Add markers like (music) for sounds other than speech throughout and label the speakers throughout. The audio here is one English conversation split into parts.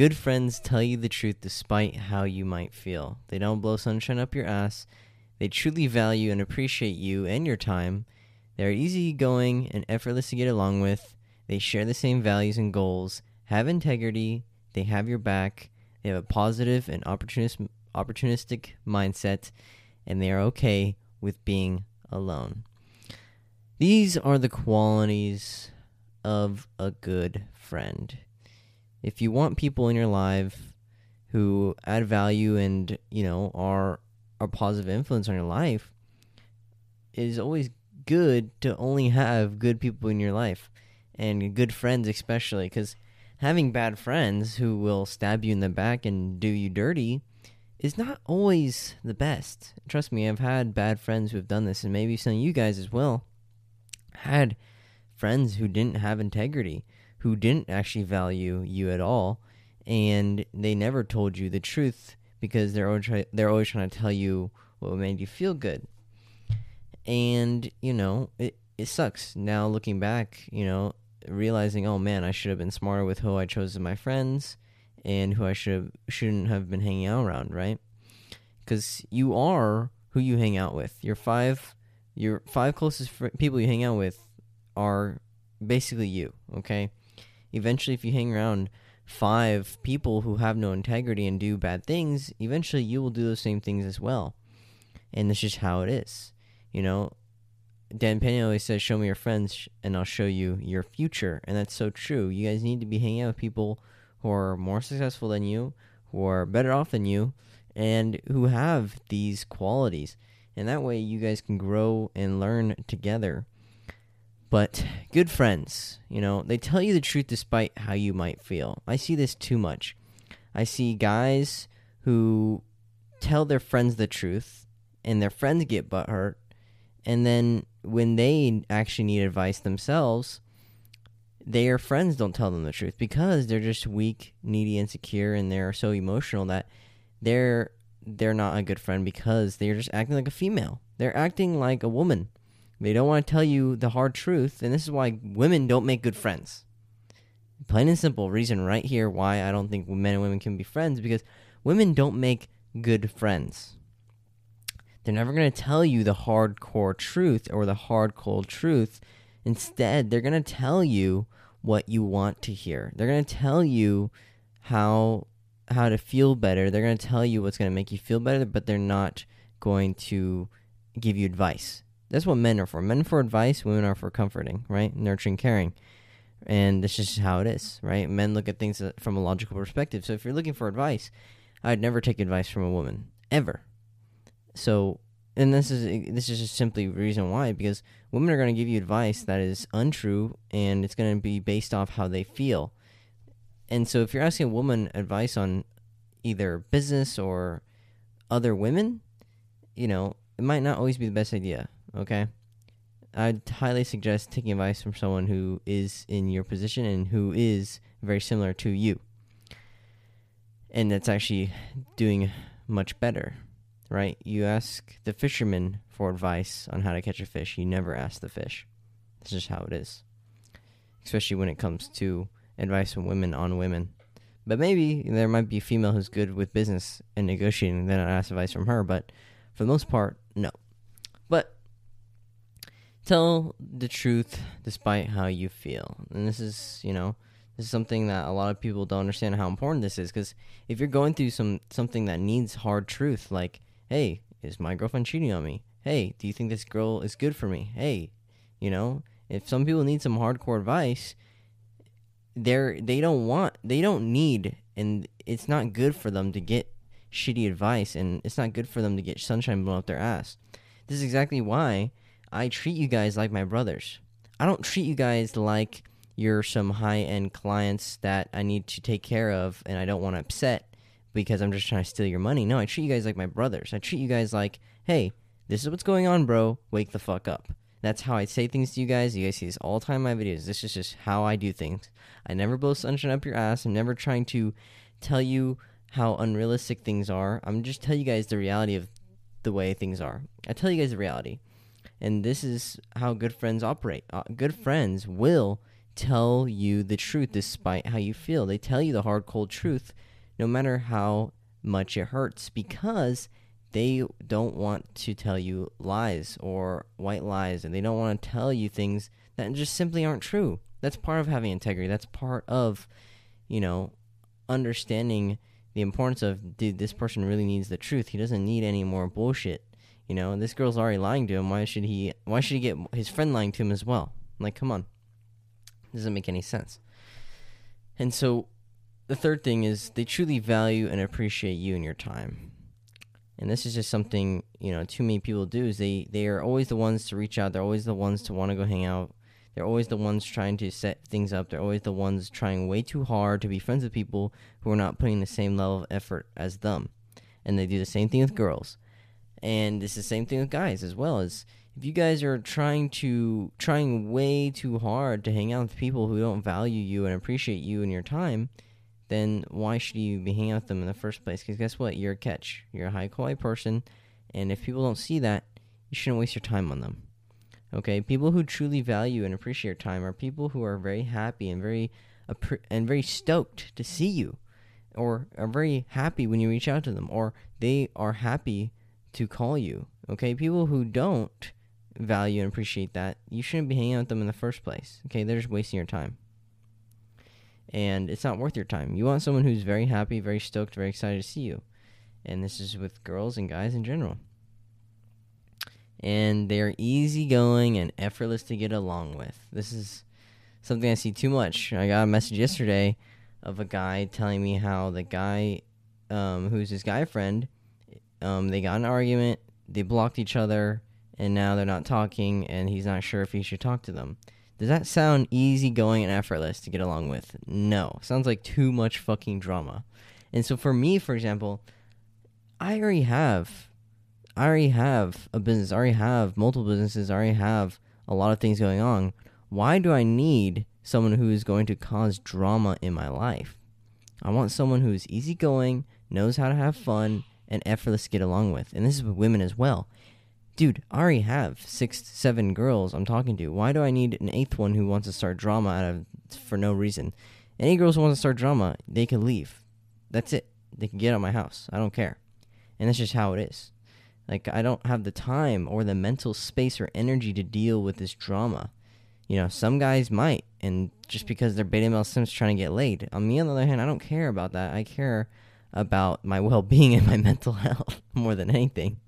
Speaker 1: Good friends tell you the truth despite how you might feel. They don't blow sunshine up your ass. They truly value and appreciate you and your time. They're easygoing and effortless to get along with. They share the same values and goals, have integrity, they have your back, they have a positive and opportunist, opportunistic mindset, and they are okay with being alone. These are the qualities of a good friend. If you want people in your life who add value and, you know, are a positive influence on your life, it is always good to only have good people in your life and good friends especially because having bad friends who will stab you in the back and do you dirty is not always the best. Trust me, I've had bad friends who have done this, and maybe some of you guys as well had friends who didn't have integrity, who didn't actually value you at all, and they never told you the truth because they're always try- they're always trying to tell you what made you feel good. And you know, it it sucks now looking back. You know, realizing, oh man, I should have been smarter with who I chose as my friends and who I should shouldn't have been hanging out around, right? Because you are who you hang out with. Your five, your five closest fr- people you hang out with are basically you. Okay. Eventually, if you hang around five people who have no integrity and do bad things, eventually you will do those same things as well. And that's just how it is. You know, Dan Pena always says, "Show me your friends, and I'll show you your future," and that's so true. You guys need to be hanging out with people who are more successful than you, who are better off than you, and who have these qualities. And that way, you guys can grow and learn together. But good friends, you know, they tell you the truth despite how you might feel. I see this too much. I see guys who tell their friends the truth, and their friends get butthurt, and then when they actually need advice themselves, their friends don't tell them the truth because they're just weak, needy, insecure, and they're so emotional that they're they're not a good friend because they're just acting like a female. They're acting like a woman. They don't want to tell you the hard truth, and this is why women don't make good friends. Plain and simple reason right here why I don't think men and women can be friends because women don't make good friends. They're never going to tell you the hardcore truth or the hard cold truth. Instead, they're going to tell you what you want to hear. They're going to tell you how how to feel better. They're going to tell you what's going to make you feel better, but they're not going to give you advice. That's what men are for. Men for advice, women are for comforting, right? Nurturing, caring. And this is how it is, right? Men look at things uh, from a logical perspective. So if you're looking for advice, I'd never take advice from a woman ever. So, and this is uh, this is just simply reason why because women are going to give you advice that is untrue and it's going to be based off how they feel. And so if you're asking a woman advice on either business or other women, you know, it might not always be the best idea, okay? I'd highly suggest taking advice from someone who is in your position and who is very similar to you. And that's actually doing much better, right? You ask the fisherman for advice on how to catch a fish. You never ask the fish. That's just how it is. Especially when it comes to advice from women on women. But maybe there might be a female who's good with business and negotiating, then I ask advice from her. But for the most part, no. But tell the truth despite how you feel. And this is, you know, this is something that a lot of people don't understand how important this is. Because if you're going through some something that needs hard truth, like, hey, is my girlfriend cheating on me? Hey, do you think this girl is good for me? Hey, you know, if some people need some hardcore advice, they're they don't want they don't need and it's not good for them to get shitty advice and it's not good for them to get sunshine blown up their ass. This is exactly why I treat you guys like my brothers. I don't treat you guys like you're some high end clients that I need to take care of and I don't want to upset because I'm just trying to steal your money. No, I treat you guys like my brothers. I treat you guys like, hey, this is what's going on, bro. Wake the fuck up. That's how I say things to you guys. You guys see this all the time in my videos. This is just how I do things. I never blow sunshine up your ass. I'm never trying to tell you how unrealistic things are. I'm just telling you guys the reality of the way things are. I tell you guys the reality. And this is how good friends operate. Uh, good friends will tell you the truth despite how you feel. They tell you the hard, cold truth no matter how much it hurts because they don't want to tell you lies or white lies and they don't want to tell you things that just simply aren't true. That's part of having integrity. That's part of, you know, understanding the importance of dude, this person really needs the truth. He doesn't need any more bullshit. You know, this girl's already lying to him. Why should he why should he get his friend lying to him as well? Like, come on. Doesn't make any sense. And so the third thing is they truly value and appreciate you and your time. And this is just something, you know, too many people do is they they are always the ones to reach out. They're always the ones to want to go hang out they're always the ones trying to set things up. They're always the ones trying way too hard to be friends with people who are not putting the same level of effort as them. And they do the same thing with girls. And it's the same thing with guys as well. As if you guys are trying to trying way too hard to hang out with people who don't value you and appreciate you and your time, then why should you be hanging out with them in the first place? Because guess what? You're a catch. You're a high quality person, and if people don't see that, you shouldn't waste your time on them. Okay, people who truly value and appreciate your time are people who are very happy and very and very stoked to see you, or are very happy when you reach out to them, or they are happy to call you. Okay, people who don't value and appreciate that, you shouldn't be hanging out with them in the first place. Okay, they're just wasting your time. And it's not worth your time. You want someone who's very happy, very stoked, very excited to see you. And this is with girls and guys in general and they're easygoing and effortless to get along with. This is something I see too much. I got a message yesterday of a guy telling me how the guy um, who's his guy friend, um, they got an argument, they blocked each other, and now they're not talking, and he's not sure if he should talk to them. Does that sound easygoing and effortless to get along with? No. Sounds like too much fucking drama. And so for me, for example, I already have I already have a business, I already have multiple businesses, I already have a lot of things going on. Why do I need someone who is going to cause drama in my life? I want someone who is easygoing, knows how to have fun, and effortless to get along with. And this is with women as well. Dude, I already have six, seven girls I'm talking to. Why do I need an eighth one who wants to start drama out of for no reason? Any girls who want to start drama, they can leave. That's it. They can get out of my house. I don't care. And that's just how it is. Like I don't have the time or the mental space or energy to deal with this drama. You know, some guys might, and just because they're beta male sims trying to get laid. On me, on the other hand, I don't care about that. I care about my well-being (laughs) and my mental health (laughs) more than anything.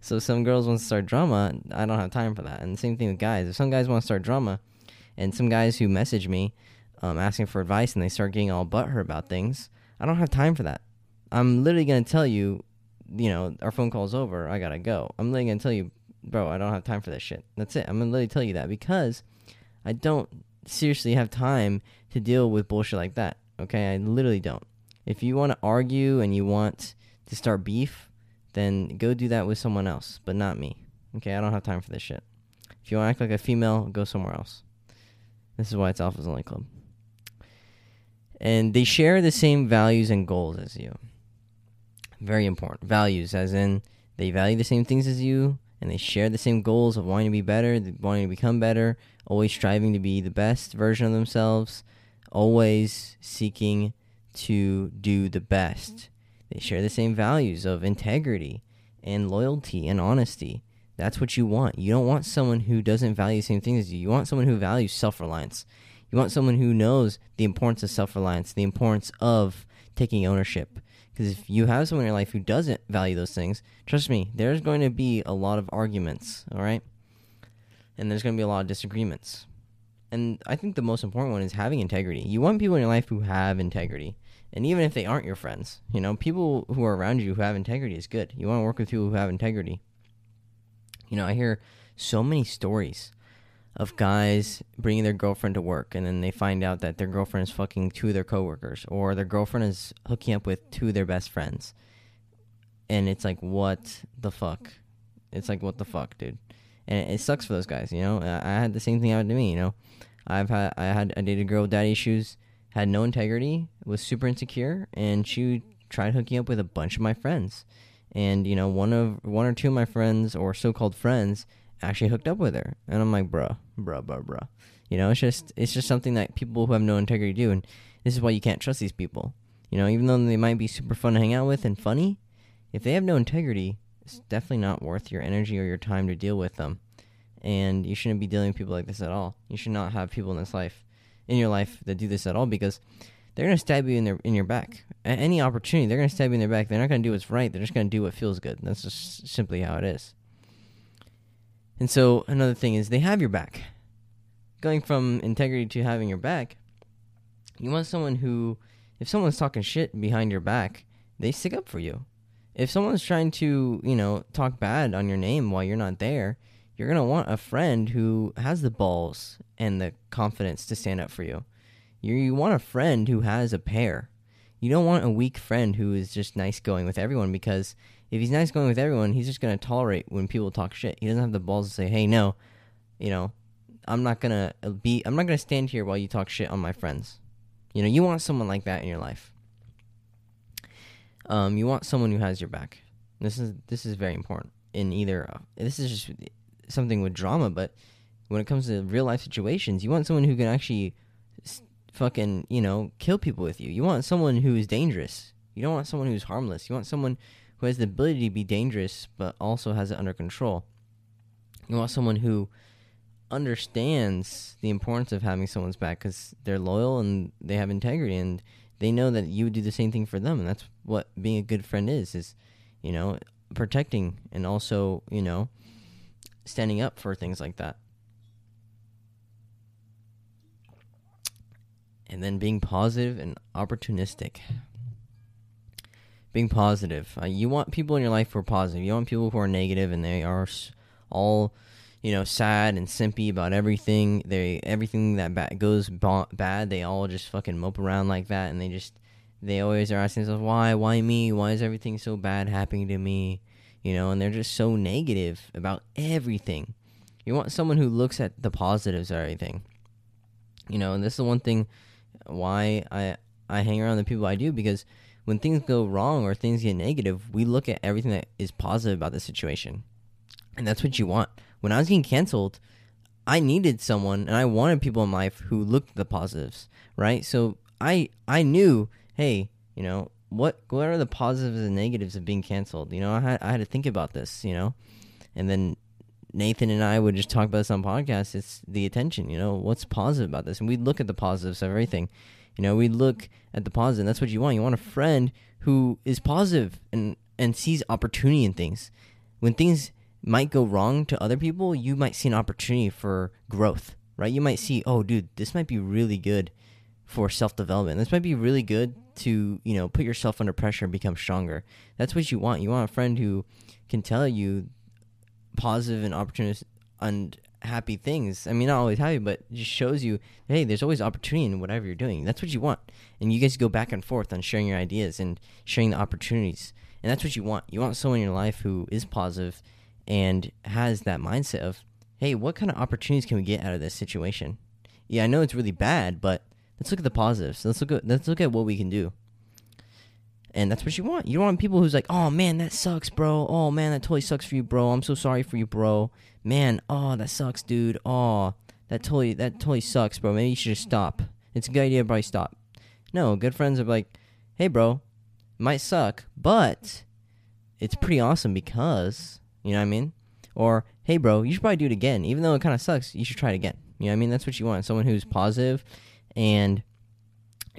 Speaker 1: So some girls want to start drama, I don't have time for that. And the same thing with guys. If some guys want to start drama, and some guys who message me um, asking for advice and they start getting all butthurt about things, I don't have time for that. I'm literally going to tell you you know, our phone call's over. I gotta go. I'm literally gonna tell you, bro, I don't have time for this shit. That's it. I'm gonna literally tell you that because I don't seriously have time to deal with bullshit like that. Okay, I literally don't. If you want to argue and you want to start beef, then go do that with someone else, but not me. Okay, I don't have time for this shit. If you want to act like a female, go somewhere else. This is why it's Alpha's Only Club. And they share the same values and goals as you. Very important. Values, as in they value the same things as you and they share the same goals of wanting to be better, wanting to become better, always striving to be the best version of themselves, always seeking to do the best. They share the same values of integrity and loyalty and honesty. That's what you want. You don't want someone who doesn't value the same things as you. You want someone who values self reliance. You want someone who knows the importance of self reliance, the importance of taking ownership, because if you have someone in your life who doesn't value those things, trust me, there's going to be a lot of arguments, all right? And there's going to be a lot of disagreements. And I think the most important one is having integrity. You want people in your life who have integrity. And even if they aren't your friends, you know, people who are around you who have integrity is good. You want to work with people who have integrity. You know, I hear so many stories of guys bringing their girlfriend to work and then they find out that their girlfriend is fucking two of their coworkers or their girlfriend is hooking up with two of their best friends. And it's like, what the fuck? It's like, what the fuck, dude? And it, sucks for those guys, you know? I, had the same thing happen to me, you know? I've had, I had, I dated a girl with daddy issues, had no integrity, was super insecure, and she tried hooking up with a bunch of my friends. And, you know, one of, one or two of my friends or so called friends actually hooked up with her, and I'm like, bruh, bruh, bruh, bruh. You know, it's just it's just something that people who have no integrity do, and this is why you can't trust these people. You know, even though they might be super fun to hang out with and funny, if they have no integrity, it's definitely not worth your energy or your time to deal with them. And you shouldn't be dealing with people like this at all. You should not have people in this life, in your life, that do this at all because they're gonna stab you in their in your back. At any opportunity, they're gonna stab you in their back. They're not gonna do what's right. They're just gonna do what feels good. That's just simply how it is. And so another thing is they have your back. Going from integrity to having your back, you want someone who, if someone's talking shit behind your back, they stick up for you. If someone's trying to, you know, talk bad on your name while you're not there, you're going to want a friend who has the balls and the confidence to stand up for you. You, you want a friend who has a pair. You don't want a weak friend who is just nice going with everyone because if he's nice going with everyone, he's just going to tolerate when people talk shit. He doesn't have the balls to say, "Hey, no, you know, I'm not going to be I'm not going to stand here while you talk shit on my friends." You know, you want someone like that in your life. Um, you want someone who has your back. This is this is very important in either. Uh, this is just something with drama, but when it comes to real life situations, you want someone who can actually fucking you know kill people with you. You want someone who is dangerous. You don't want someone who's harmless. You want someone who has the ability to be dangerous, but also has it under control. You want someone who understands the importance of having someone's back because they're loyal and they have integrity and they know that you would do the same thing for them and that's what being a good friend is is you know protecting and also you know standing up for things like that and then being positive and opportunistic being positive uh, you want people in your life who are positive you want people who are negative and they are all you know, sad and simpy about everything. They everything that ba- goes ba- bad, they all just fucking mope around like that, and they just they always are asking themselves, why, why me? Why is everything so bad happening to me? You know, and they're just so negative about everything. You want someone who looks at the positives of everything. You know, and this is the one thing why I I hang around the people I do because when things go wrong or things get negative, we look at everything that is positive about the situation. And that's what you want when I was getting canceled, I needed someone and I wanted people in life who looked at the positives, right? So I I knew, hey, you know, what what are the positives and negatives of being canceled? You know, I had I had to think about this, you know. And then Nathan and I would just talk about this on podcasts. It's the attention, you know, what's positive about this? And we'd look at the positives of everything. You know, we'd look at the positive. That's what you want. You want a friend who is positive and and sees opportunity in things. When things might go wrong to other people, you might see an opportunity for growth, right? You might see, oh, dude, this might be really good for self development. This might be really good to, you know, put yourself under pressure and become stronger. That's what you want. You want a friend who can tell you positive and opportunist and happy things. I mean, not always happy, but just shows you, hey, there's always opportunity in whatever you're doing. That's what you want. And you guys go back and forth on sharing your ideas and sharing the opportunities. And that's what you want. You want someone in your life who is positive and has that mindset of, hey, what kind of opportunities can we get out of this situation? Yeah, I know it's really bad, but let's look at the positives. Let's look at let's look at what we can do. And that's what you want. You want people who's like, "Oh man, that sucks, bro. Oh man, that totally sucks for you, bro. I'm so sorry for you, bro. Man, oh that sucks, dude. Oh, that totally that totally sucks, bro. Maybe you should just stop. It's a good idea, to probably stop." No, good friends are like, "Hey, bro, might suck, but it's pretty awesome because you know what I mean? Or, hey, bro, you should probably do it again. Even though it kind of sucks, you should try it again. You know what I mean? That's what you want. Someone who's positive and,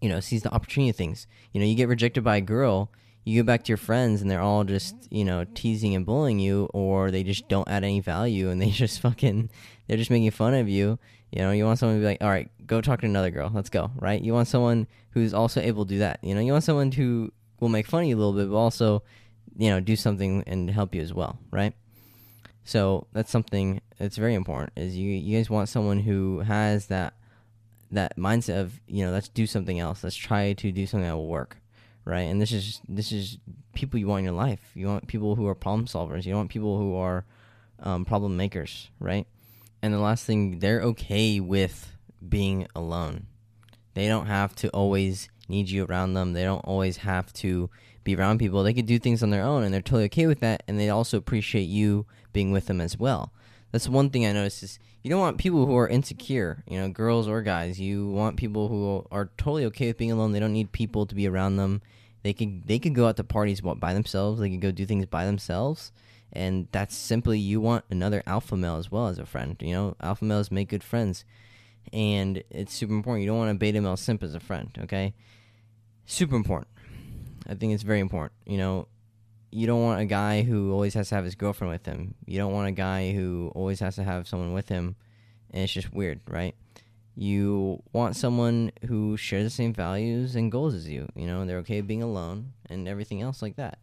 Speaker 1: you know, sees the opportunity of things. You know, you get rejected by a girl, you go back to your friends and they're all just, you know, teasing and bullying you, or they just don't add any value and they (laughs) just fucking, they're just making fun of you. You know, you want someone to be like, all right, go talk to another girl. Let's go, right? You want someone who's also able to do that. You know, you want someone who will make fun of you a little bit, but also you know do something and help you as well right so that's something that's very important is you you guys want someone who has that that mindset of you know let's do something else let's try to do something that will work right and this is this is people you want in your life you want people who are problem solvers you want people who are um, problem makers right and the last thing they're okay with being alone they don't have to always need you around them they don't always have to be around people. They could do things on their own, and they're totally okay with that. And they also appreciate you being with them as well. That's one thing I noticed is you don't want people who are insecure, you know, girls or guys. You want people who are totally okay with being alone. They don't need people to be around them. They could they could go out to parties by themselves. They could go do things by themselves, and that's simply you want another alpha male as well as a friend. You know, alpha males make good friends, and it's super important. You don't want a beta male simp as a friend. Okay, super important. I think it's very important. You know, you don't want a guy who always has to have his girlfriend with him. You don't want a guy who always has to have someone with him, and it's just weird, right? You want someone who shares the same values and goals as you. You know, they're okay being alone and everything else like that.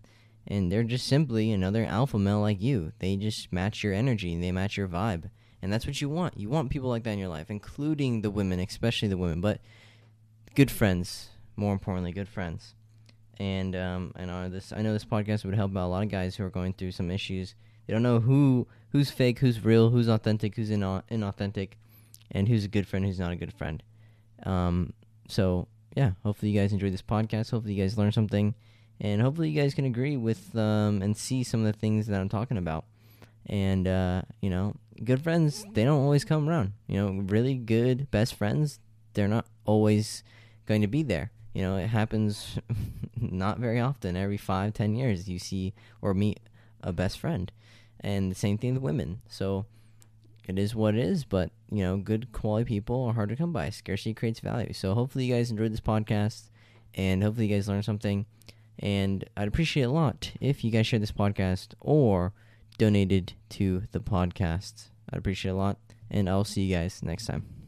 Speaker 1: And they're just simply another alpha male like you. They just match your energy they match your vibe. And that's what you want. You want people like that in your life, including the women, especially the women, but good friends, more importantly, good friends and um, I know this. I know this podcast would help out a lot of guys who are going through some issues. They don't know who who's fake, who's real, who's authentic, who's ina- inauthentic, and who's a good friend, who's not a good friend. Um, so yeah, hopefully you guys enjoyed this podcast. Hopefully you guys learned something, and hopefully you guys can agree with um, and see some of the things that I'm talking about. And uh, you know, good friends they don't always come around. You know, really good best friends they're not always going to be there you know, it happens (laughs) not very often. Every five, ten years, you see or meet a best friend, and the same thing with women. So it is what it is. But you know, good quality people are hard to come by. Scarcity creates value. So hopefully, you guys enjoyed this podcast, and hopefully, you guys learned something. And I'd appreciate a lot if you guys shared this podcast or donated to the podcast. I'd appreciate a lot, and I'll see you guys next time.